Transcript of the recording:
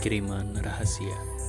kiriman rahasia.